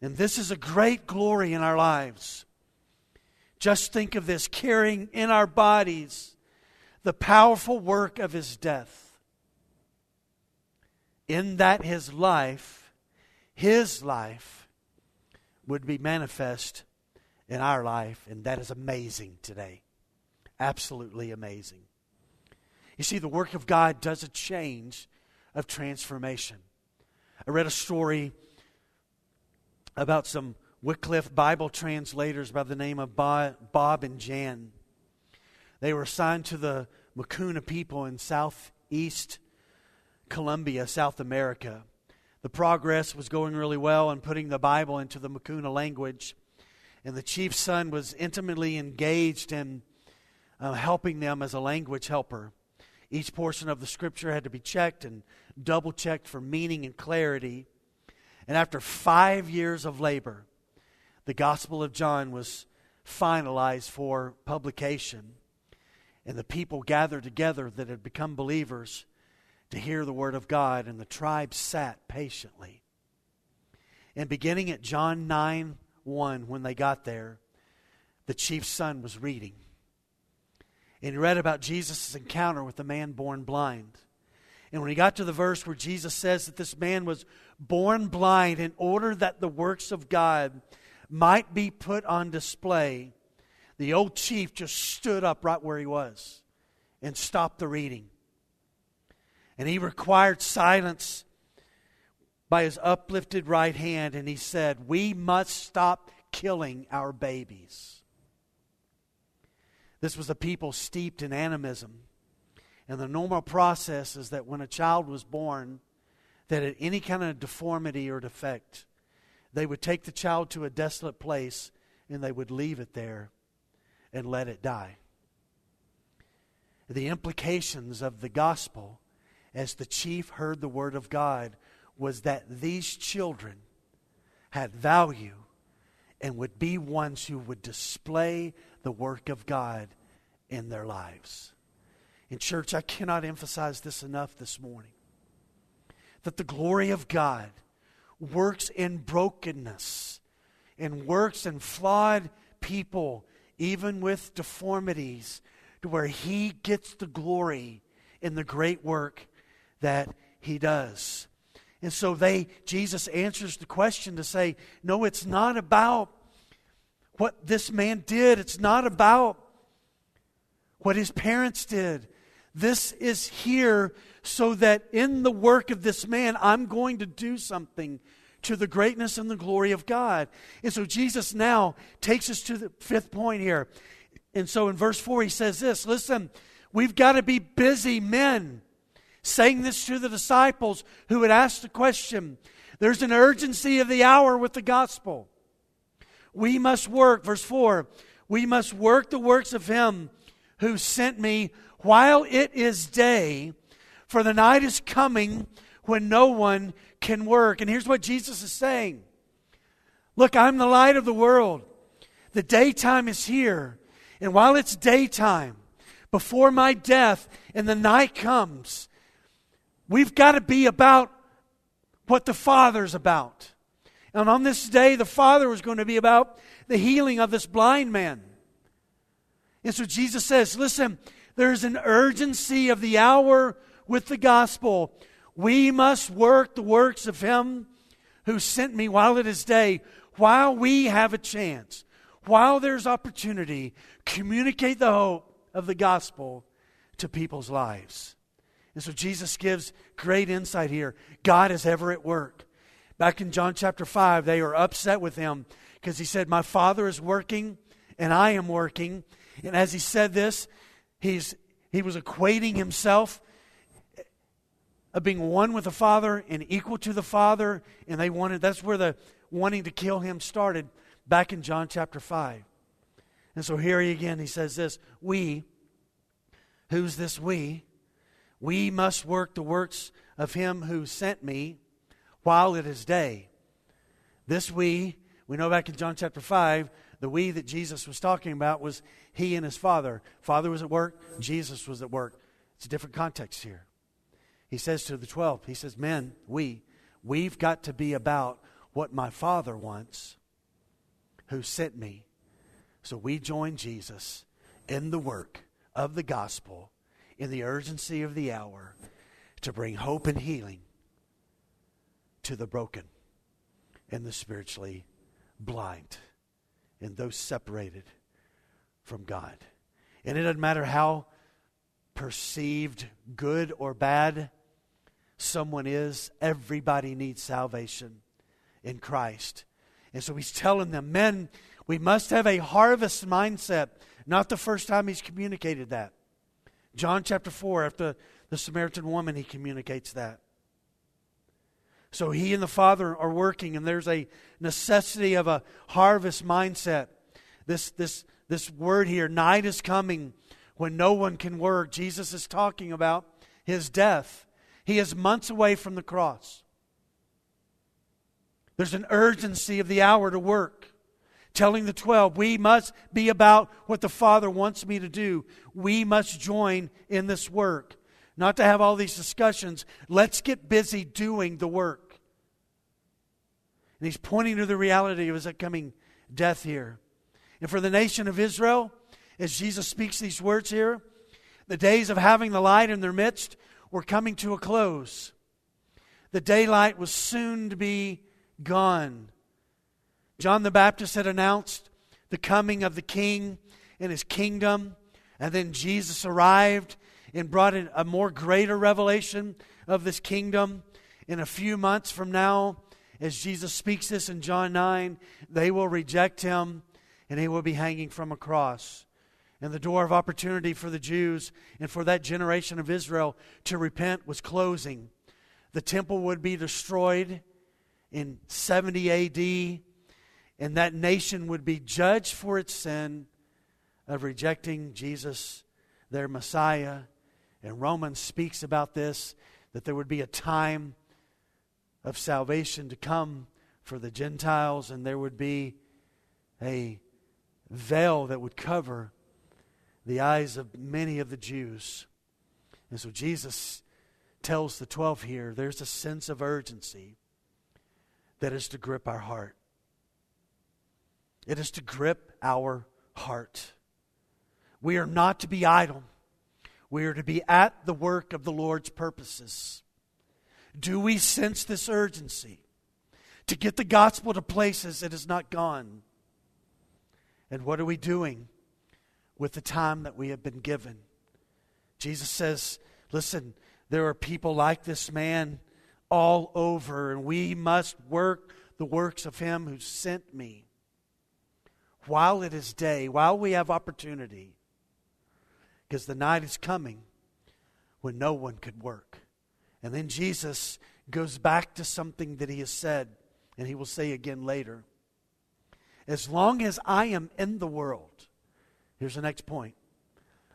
And this is a great glory in our lives. Just think of this carrying in our bodies the powerful work of His death. In that His life, His life, would be manifest in our life, and that is amazing today. Absolutely amazing. You see, the work of God does a change of transformation. I read a story about some Wycliffe Bible translators by the name of Bob and Jan. They were assigned to the Makuna people in southeast Colombia, South America. The progress was going really well in putting the Bible into the Makuna language. And the chief's son was intimately engaged in uh, helping them as a language helper. Each portion of the scripture had to be checked and double checked for meaning and clarity. And after five years of labor, the Gospel of John was finalized for publication. And the people gathered together that had become believers to hear the word of God, and the tribe sat patiently. And beginning at John 9 1, when they got there, the chief's son was reading. And he read about Jesus' encounter with the man born blind. And when he got to the verse where Jesus says that this man was born blind in order that the works of God might be put on display, the old chief just stood up right where he was and stopped the reading. And he required silence by his uplifted right hand, and he said, We must stop killing our babies. This was a people steeped in animism. And the normal process is that when a child was born, that had any kind of deformity or defect, they would take the child to a desolate place and they would leave it there and let it die. The implications of the gospel, as the chief heard the word of God, was that these children had value and would be ones who would display the work of God in their lives. In church, I cannot emphasize this enough this morning that the glory of God works in brokenness and works in flawed people, even with deformities, to where He gets the glory in the great work that He does. And so they Jesus answers the question to say, no, it's not about what this man did. It's not about what his parents did. This is here so that in the work of this man, I'm going to do something to the greatness and the glory of God. And so Jesus now takes us to the fifth point here. And so in verse 4, he says this Listen, we've got to be busy men. Saying this to the disciples who had asked the question. There's an urgency of the hour with the gospel. We must work, verse 4, we must work the works of him who sent me while it is day, for the night is coming when no one can work. And here's what Jesus is saying Look, I'm the light of the world. The daytime is here. And while it's daytime, before my death and the night comes, we've got to be about what the Father's about. And on this day, the Father was going to be about the healing of this blind man. And so Jesus says, listen, there's an urgency of the hour with the gospel. We must work the works of him who sent me while it is day, while we have a chance, while there's opportunity, communicate the hope of the gospel to people's lives. And so Jesus gives great insight here. God is ever at work. Back in John chapter 5, they are upset with him because he said, My Father is working and I am working. And as he said this, he's, he was equating himself of being one with the Father and equal to the Father. And they wanted, that's where the wanting to kill him started back in John chapter 5. And so here he again, he says this We, who's this we? We must work the works of him who sent me while it is day. This we, we know back in John chapter 5, the we that Jesus was talking about was he and his father. Father was at work, Jesus was at work. It's a different context here. He says to the 12, he says, Men, we, we've got to be about what my father wants, who sent me. So we join Jesus in the work of the gospel, in the urgency of the hour, to bring hope and healing to the broken and the spiritually blind and those separated from God. And it doesn't matter how perceived good or bad someone is, everybody needs salvation in Christ. And so he's telling them, men, we must have a harvest mindset. Not the first time he's communicated that. John chapter 4, after the Samaritan woman, he communicates that. So he and the Father are working, and there's a necessity of a harvest mindset. This, this, this word here, night is coming when no one can work. Jesus is talking about his death. He is months away from the cross. There's an urgency of the hour to work. Telling the 12, we must be about what the Father wants me to do. We must join in this work not to have all these discussions. Let's get busy doing the work. And he's pointing to the reality of his coming death here. And for the nation of Israel, as Jesus speaks these words here, the days of having the light in their midst were coming to a close. The daylight was soon to be gone. John the Baptist had announced the coming of the king and his kingdom, and then Jesus arrived and brought in a more greater revelation of this kingdom. In a few months from now, as Jesus speaks this in John 9, they will reject him and he will be hanging from a cross. And the door of opportunity for the Jews and for that generation of Israel to repent was closing. The temple would be destroyed in 70 AD. and that nation would be judged for its sin of rejecting Jesus, their Messiah. And Romans speaks about this that there would be a time of salvation to come for the Gentiles, and there would be a veil that would cover the eyes of many of the Jews. And so Jesus tells the 12 here there's a sense of urgency that is to grip our heart. It is to grip our heart. We are not to be idle. We are to be at the work of the Lord's purposes. Do we sense this urgency to get the gospel to places it has not gone? And what are we doing with the time that we have been given? Jesus says, Listen, there are people like this man all over, and we must work the works of him who sent me while it is day, while we have opportunity, because the night is coming when no one could work. And then Jesus goes back to something that he has said, and he will say again later. As long as I am in the world, here's the next point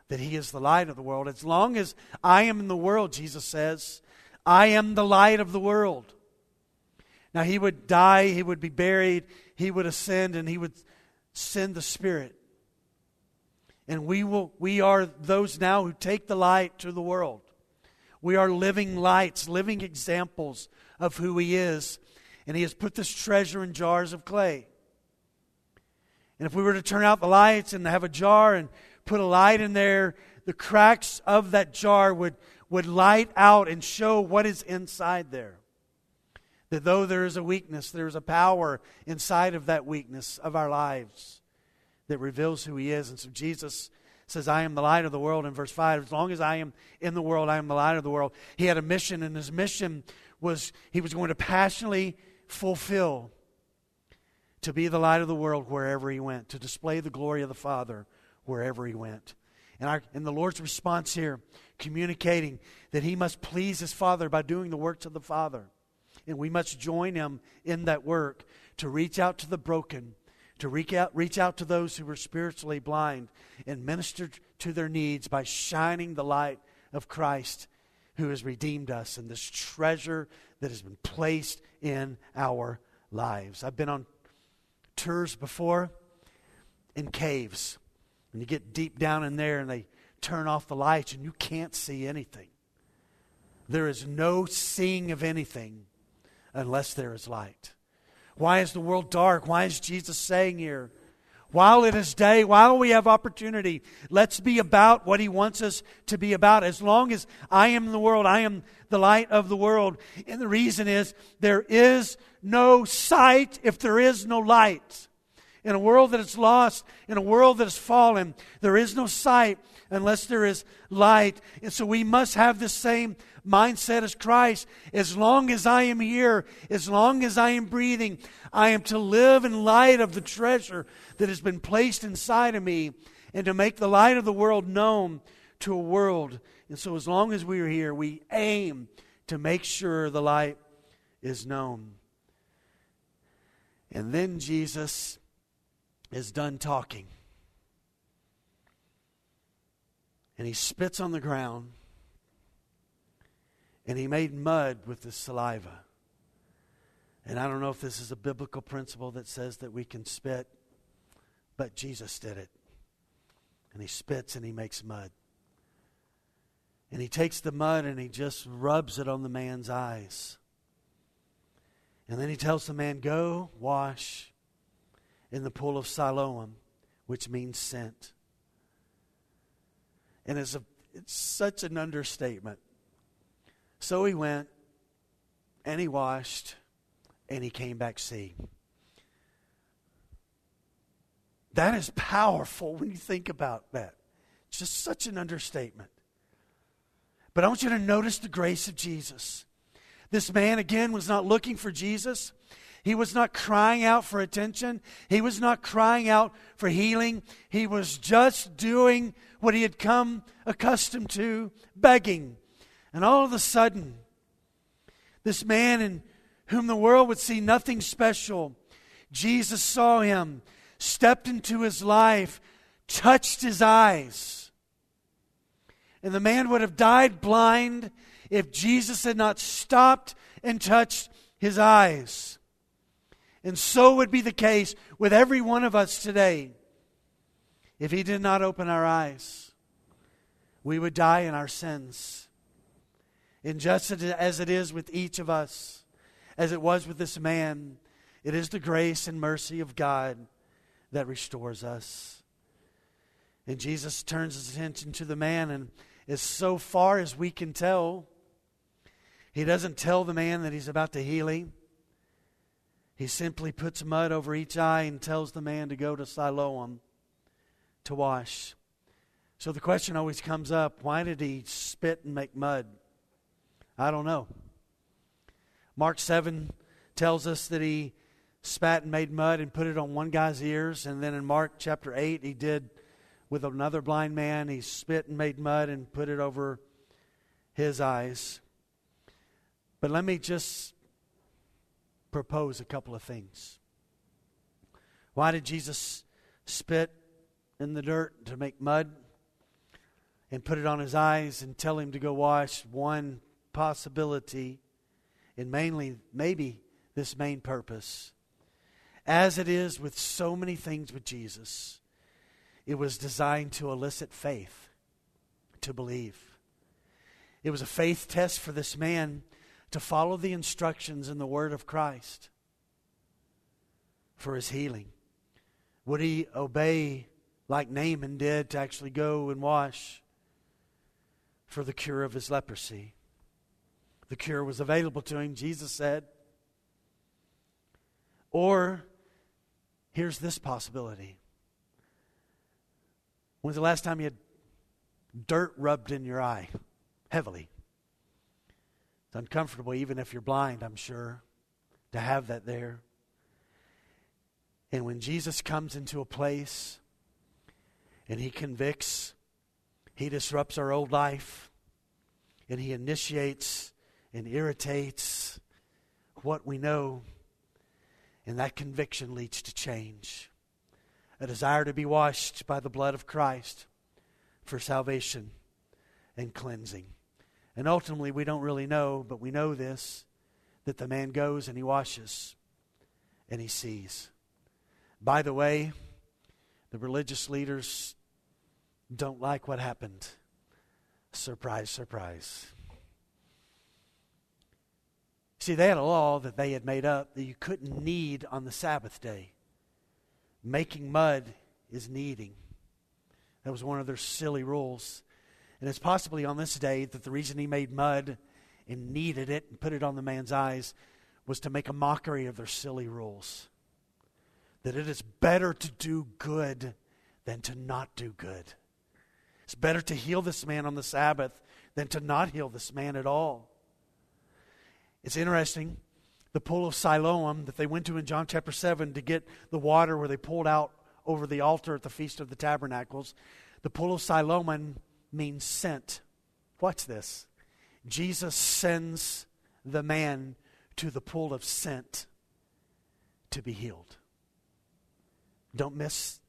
that he is the light of the world. As long as I am in the world, Jesus says, I am the light of the world. Now, he would die, he would be buried, he would ascend, and he would send the Spirit. And we, will, we are those now who take the light to the world. We are living lights, living examples of who He is. And He has put this treasure in jars of clay. And if we were to turn out the lights and have a jar and put a light in there, the cracks of that jar would, would light out and show what is inside there. That though there is a weakness, there is a power inside of that weakness of our lives that reveals who He is. And so Jesus says, I am the light of the world in verse 5. As long as I am in the world, I am the light of the world. He had a mission, and his mission was he was going to passionately fulfill to be the light of the world wherever he went, to display the glory of the Father wherever he went. And, our, and the Lord's response here, communicating that he must please his Father by doing the works of the Father. And we must join him in that work to reach out to the broken, to reach out, reach out to those who were spiritually blind, and minister to their needs by shining the light of Christ who has redeemed us and this treasure that has been placed in our lives. I've been on tours before in caves. And you get deep down in there and they turn off the lights and you can't see anything. There is no seeing of anything unless there is light. Why is the world dark? Why is Jesus saying here, while it is day, while we have opportunity, let's be about what He wants us to be about. As long as I am the world, I am the light of the world. And the reason is there is no sight if there is no light. In a world that is lost, in a world that is fallen, there is no sight unless there is light. And so we must have the same mindset as Christ. As long as I am here, as long as I am breathing, I am to live in light of the treasure that has been placed inside of me and to make the light of the world known to a world. And so as long as we are here, we aim to make sure the light is known. And then Jesus is done talking. And he spits on the ground and he made mud with his saliva. And I don't know if this is a biblical principle that says that we can spit, but Jesus did it. And he spits and he makes mud. And he takes the mud and he just rubs it on the man's eyes. And then he tells the man, Go wash in the pool of Siloam, which means sent. And it's, a, it's such an understatement. So he went and he washed and he came back seeing. That is powerful when you think about that. Just such an understatement. But I want you to notice the grace of Jesus. This man, again, was not looking for Jesus. He was not crying out for attention. He was not crying out for healing. He was just doing what he had come accustomed to, begging. And all of a sudden, this man in whom the world would see nothing special Jesus saw him, stepped into his life, touched his eyes. And the man would have died blind if Jesus had not stopped and touched his eyes. And so would be the case with every one of us today if he did not open our eyes. We would die in our sins. And just as it is with each of us, as it was with this man, it is the grace and mercy of God that restores us. And Jesus turns his attention to the man, and as so far as we can tell, he doesn't tell the man that he's about to heal him. He simply puts mud over each eye and tells the man to go to Siloam to wash. So the question always comes up why did he spit and make mud? I don't know. Mark 7 tells us that he spat and made mud and put it on one guy's ears. And then in Mark chapter 8, he did with another blind man. He spit and made mud and put it over his eyes. But let me just propose a couple of things. Why did Jesus spit in the dirt to make mud and put it on his eyes and tell him to go wash? One possibility, and mainly, maybe, this main purpose. As it is with so many things with Jesus, it was designed to elicit faith, to believe. It was a faith test for this man to follow the instructions in the Word of Christ for his healing. Would he obey like Naaman did to actually go and wash for the cure of his leprosy? The cure was available to him, Jesus said. Or here's this possibility. When's the last time you had dirt rubbed in your eye heavily? It's uncomfortable, even if you're blind, I'm sure, to have that there. And when Jesus comes into a place and he convicts, he disrupts our old life, and he initiates and irritates what we know, and that conviction leads to change. A desire to be washed by the blood of Christ for salvation and cleansing. And ultimately, we don't really know, but we know this that the man goes and he washes and he sees. By the way, the religious leaders don't like what happened. Surprise, surprise. See, they had a law that they had made up that you couldn't knead on the Sabbath day. Making mud is kneading. That was one of their silly rules. And it's possibly on this day that the reason he made mud and kneaded it and put it on the man's eyes was to make a mockery of their silly rules. That it is better to do good than to not do good. It's better to heal this man on the Sabbath than to not heal this man at all. It's interesting, the pool of Siloam that they went to in John chapter 7 to get the water where they pulled out over the altar at the Feast of the Tabernacles. The pool of Siloam means sent. Watch this. Jesus sends the man to the pool of sent to be healed. Don't miss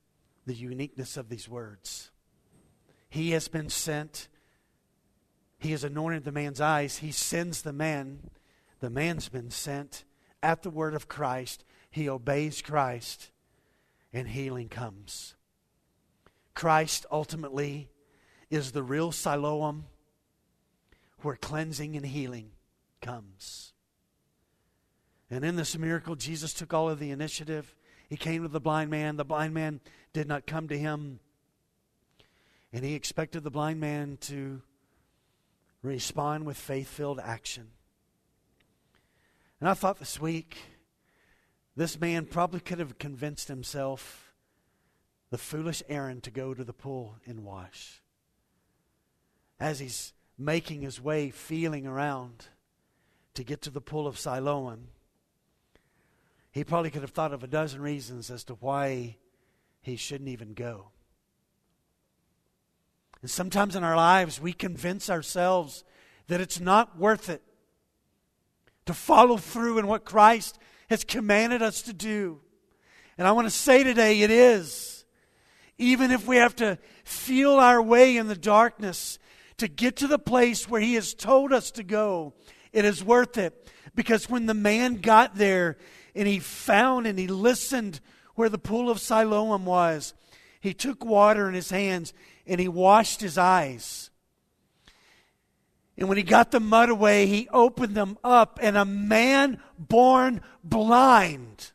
the uniqueness of these words. He has been sent. He has anointed the man's eyes. He sends the man. The man's been sent at the word of Christ. He obeys Christ, and healing comes. Christ ultimately is the real Siloam where cleansing and healing comes. And in this miracle, Jesus took all of the initiative. He came to the blind man. The blind man did not come to him. And he expected the blind man to respond with faith filled action. And I thought this week, this man probably could have convinced himself the foolish errand to go to the pool and wash as he's making his way, feeling around to get to the pool of Siloam, he probably could have thought of a dozen reasons as to why he shouldn't even go. And sometimes in our lives, we convince ourselves that it's not worth it to follow through in what Christ has commanded us to do. And I want to say today, it is. Even if we have to feel our way in the darkness to get to the place where He has told us to go, it is worth it. Because when the man got there and he found and he listened where the pool of Siloam was, he took water in his hands and he washed his eyes. And when he got the mud away, he opened them up, and a man born blind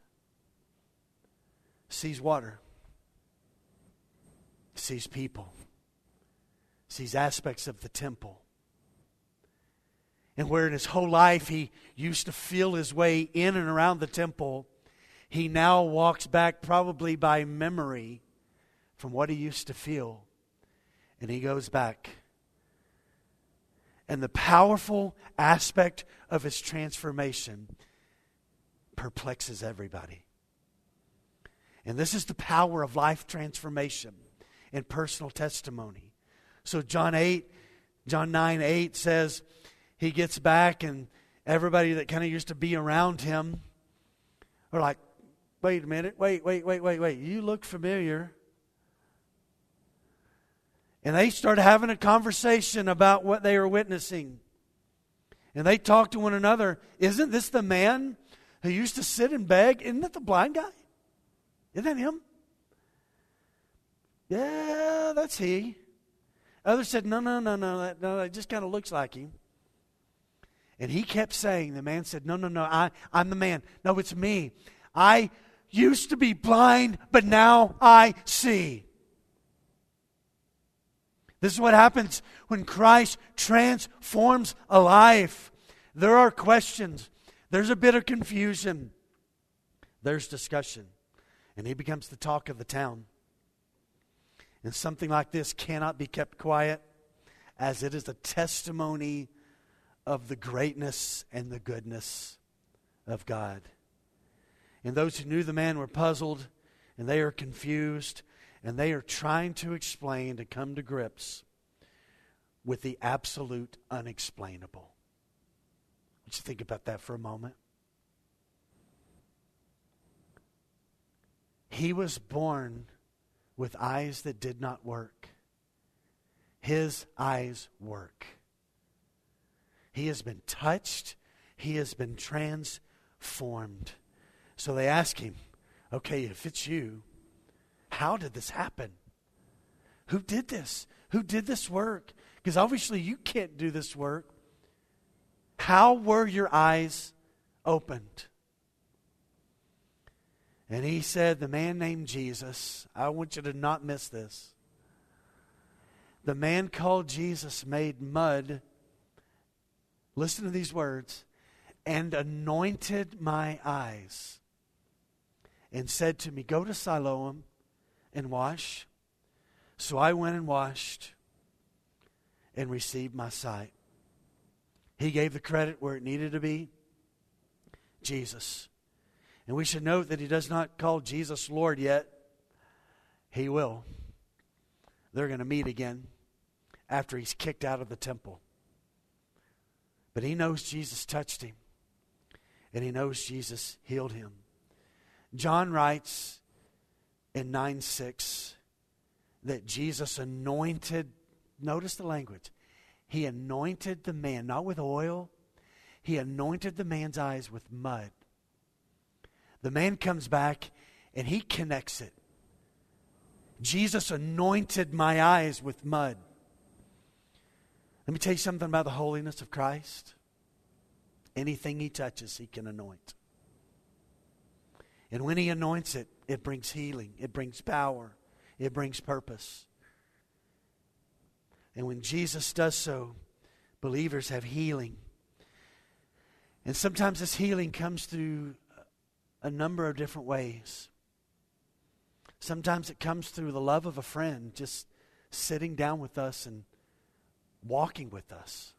sees water, sees people, sees aspects of the temple. And where in his whole life he used to feel his way in and around the temple, he now walks back, probably by memory, from what he used to feel. And he goes back. And the powerful aspect of his transformation perplexes everybody. And this is the power of life transformation and personal testimony. So John 8, John 9, 8 says he gets back and everybody that kind of used to be around him are like, wait a minute, wait, wait, wait, wait, wait. You look familiar. And they start having a conversation about what they are witnessing. And they talk to one another. Isn't this the man who used to sit and beg? Isn't that the blind guy? Isn't that him? Yeah, that's he. Others said, No, no, no, no, that, no, it just kind of looks like him. And he kept saying, The man said, No, no, no, I, I'm the man. No, it's me. I used to be blind, but now I see. This is what happens when Christ transforms a life. There are questions, there's a bit of confusion, there's discussion and he becomes the talk of the town. And something like this cannot be kept quiet, as it is a testimony of the greatness and the goodness of God. And those who knew the man were puzzled, and they are confused, and they are trying to explain, to come to grips with the absolute unexplainable. Would you think about that for a moment. He was born with eyes that did not work. His eyes work. He has been touched, he has been transformed. So they ask him, okay, if it's you, how did this happen? Who did this? Who did this work? Because obviously you can't do this work. How were your eyes opened? And he said, The man named Jesus, I want you to not miss this. The man called Jesus made mud, listen to these words, and anointed my eyes, and said to me, Go to Siloam and wash. So I went and washed and received my sight. He gave the credit where it needed to be Jesus. And we should note that he does not call Jesus Lord yet. He will. They're going to meet again after he's kicked out of the temple. But he knows Jesus touched him, and he knows Jesus healed him. John writes in 9 6 that Jesus anointed, notice the language, he anointed the man, not with oil, he anointed the man's eyes with mud the man comes back and he connects it. Jesus anointed my eyes with mud. Let me tell you something about the holiness of Christ. Anything he touches, he can anoint. And when he anoints it, it brings healing, it brings power, it brings purpose. And when Jesus does so, believers have healing. And sometimes this healing comes through a number of different ways. Sometimes it comes through the love of a friend just sitting down with us and walking with us,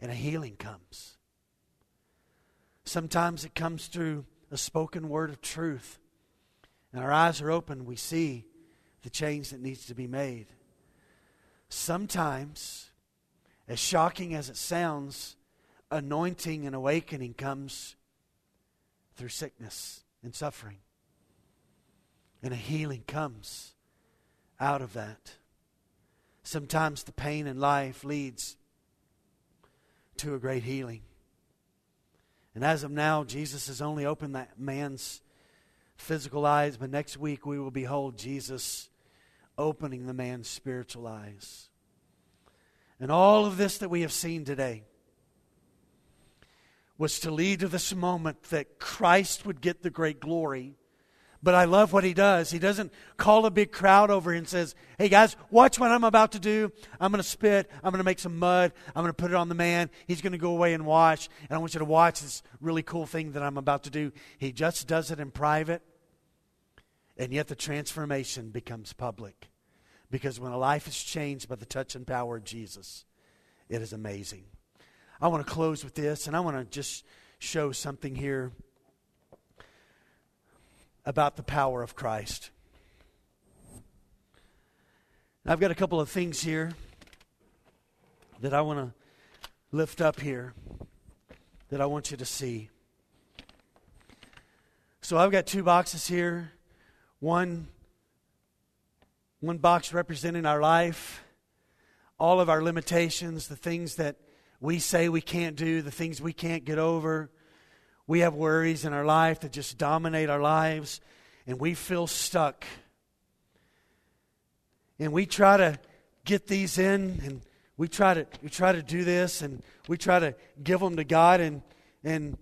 and a healing comes. Sometimes it comes through a spoken word of truth, and our eyes are open, we see the change that needs to be made. Sometimes, as shocking as it sounds, anointing and awakening comes through sickness and suffering. And a healing comes out of that. Sometimes the pain in life leads to a great healing. And as of now, Jesus has only opened that man's physical eyes, but next week we will behold Jesus opening the man's spiritual eyes. And all of this that we have seen today was to lead to this moment that Christ would get the great glory. But I love what he does. He doesn't call a big crowd over and says, Hey guys, watch what I'm about to do. I'm going to spit. I'm going to make some mud. I'm going to put it on the man. He's going to go away and watch. And I want you to watch this really cool thing that I'm about to do. He just does it in private. And yet the transformation becomes public. Because when a life is changed by the touch and power of Jesus, it is amazing. I want to close with this, and I want to just show something here about the power of Christ. I've got a couple of things here that I want to lift up here that I want you to see. So I've got two boxes here. One one box representing our life, all of our limitations, the things that we say we can't do, the things we can't get over. We have worries in our life that just dominate our lives, and we feel stuck. And we try to get these in, and we try to we try to do this, and we try to give them to God, and and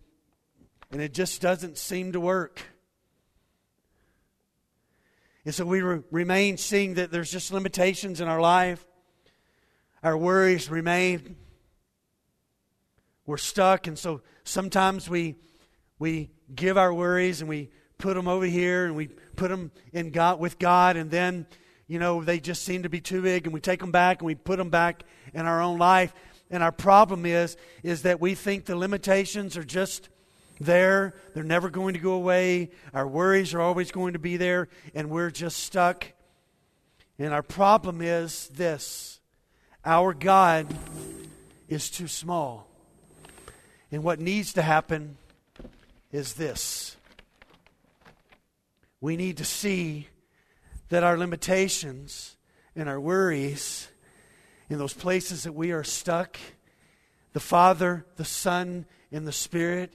and it just doesn't seem to work. And so we re- remain seeing that there's just limitations in our life. Our worries remain. We're stuck, and so sometimes we we give our worries and we put them over here and we put them in God with God, and then you know they just seem to be too big, and we take them back and we put them back in our own life. And our problem is is that we think the limitations are just there. They're never going to go away. Our worries are always going to be there, and we're just stuck. And our problem is this our God is too small. And what needs to happen is this we need to see that our limitations and our worries in those places that we are stuck, the Father, the Son, and the Spirit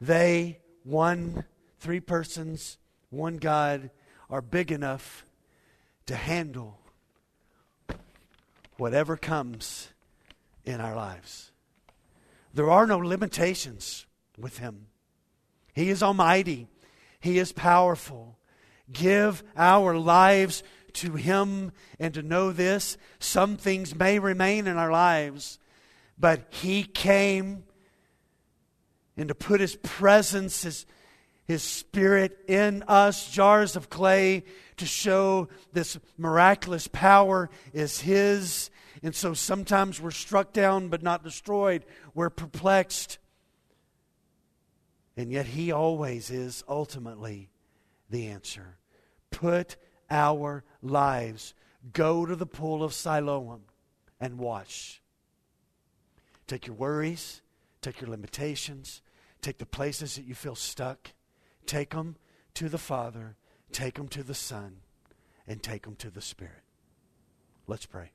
they, one, three persons, one God, are big enough to handle whatever comes in our lives. There are no limitations with Him. He is almighty, He is powerful. Give our lives to Him and to know this. Some things may remain in our lives, but He came and to put His presence, His, His Spirit in us, jars of clay, to show this miraculous power is His. And so sometimes we're struck down but not destroyed. We're perplexed. And yet He always is ultimately the answer. Put our lives, go to the pool of Siloam and wash. Take your worries, take your limitations, Take the places that you feel stuck, take them to the Father, take them to the Son, and take them to the Spirit. Let's pray.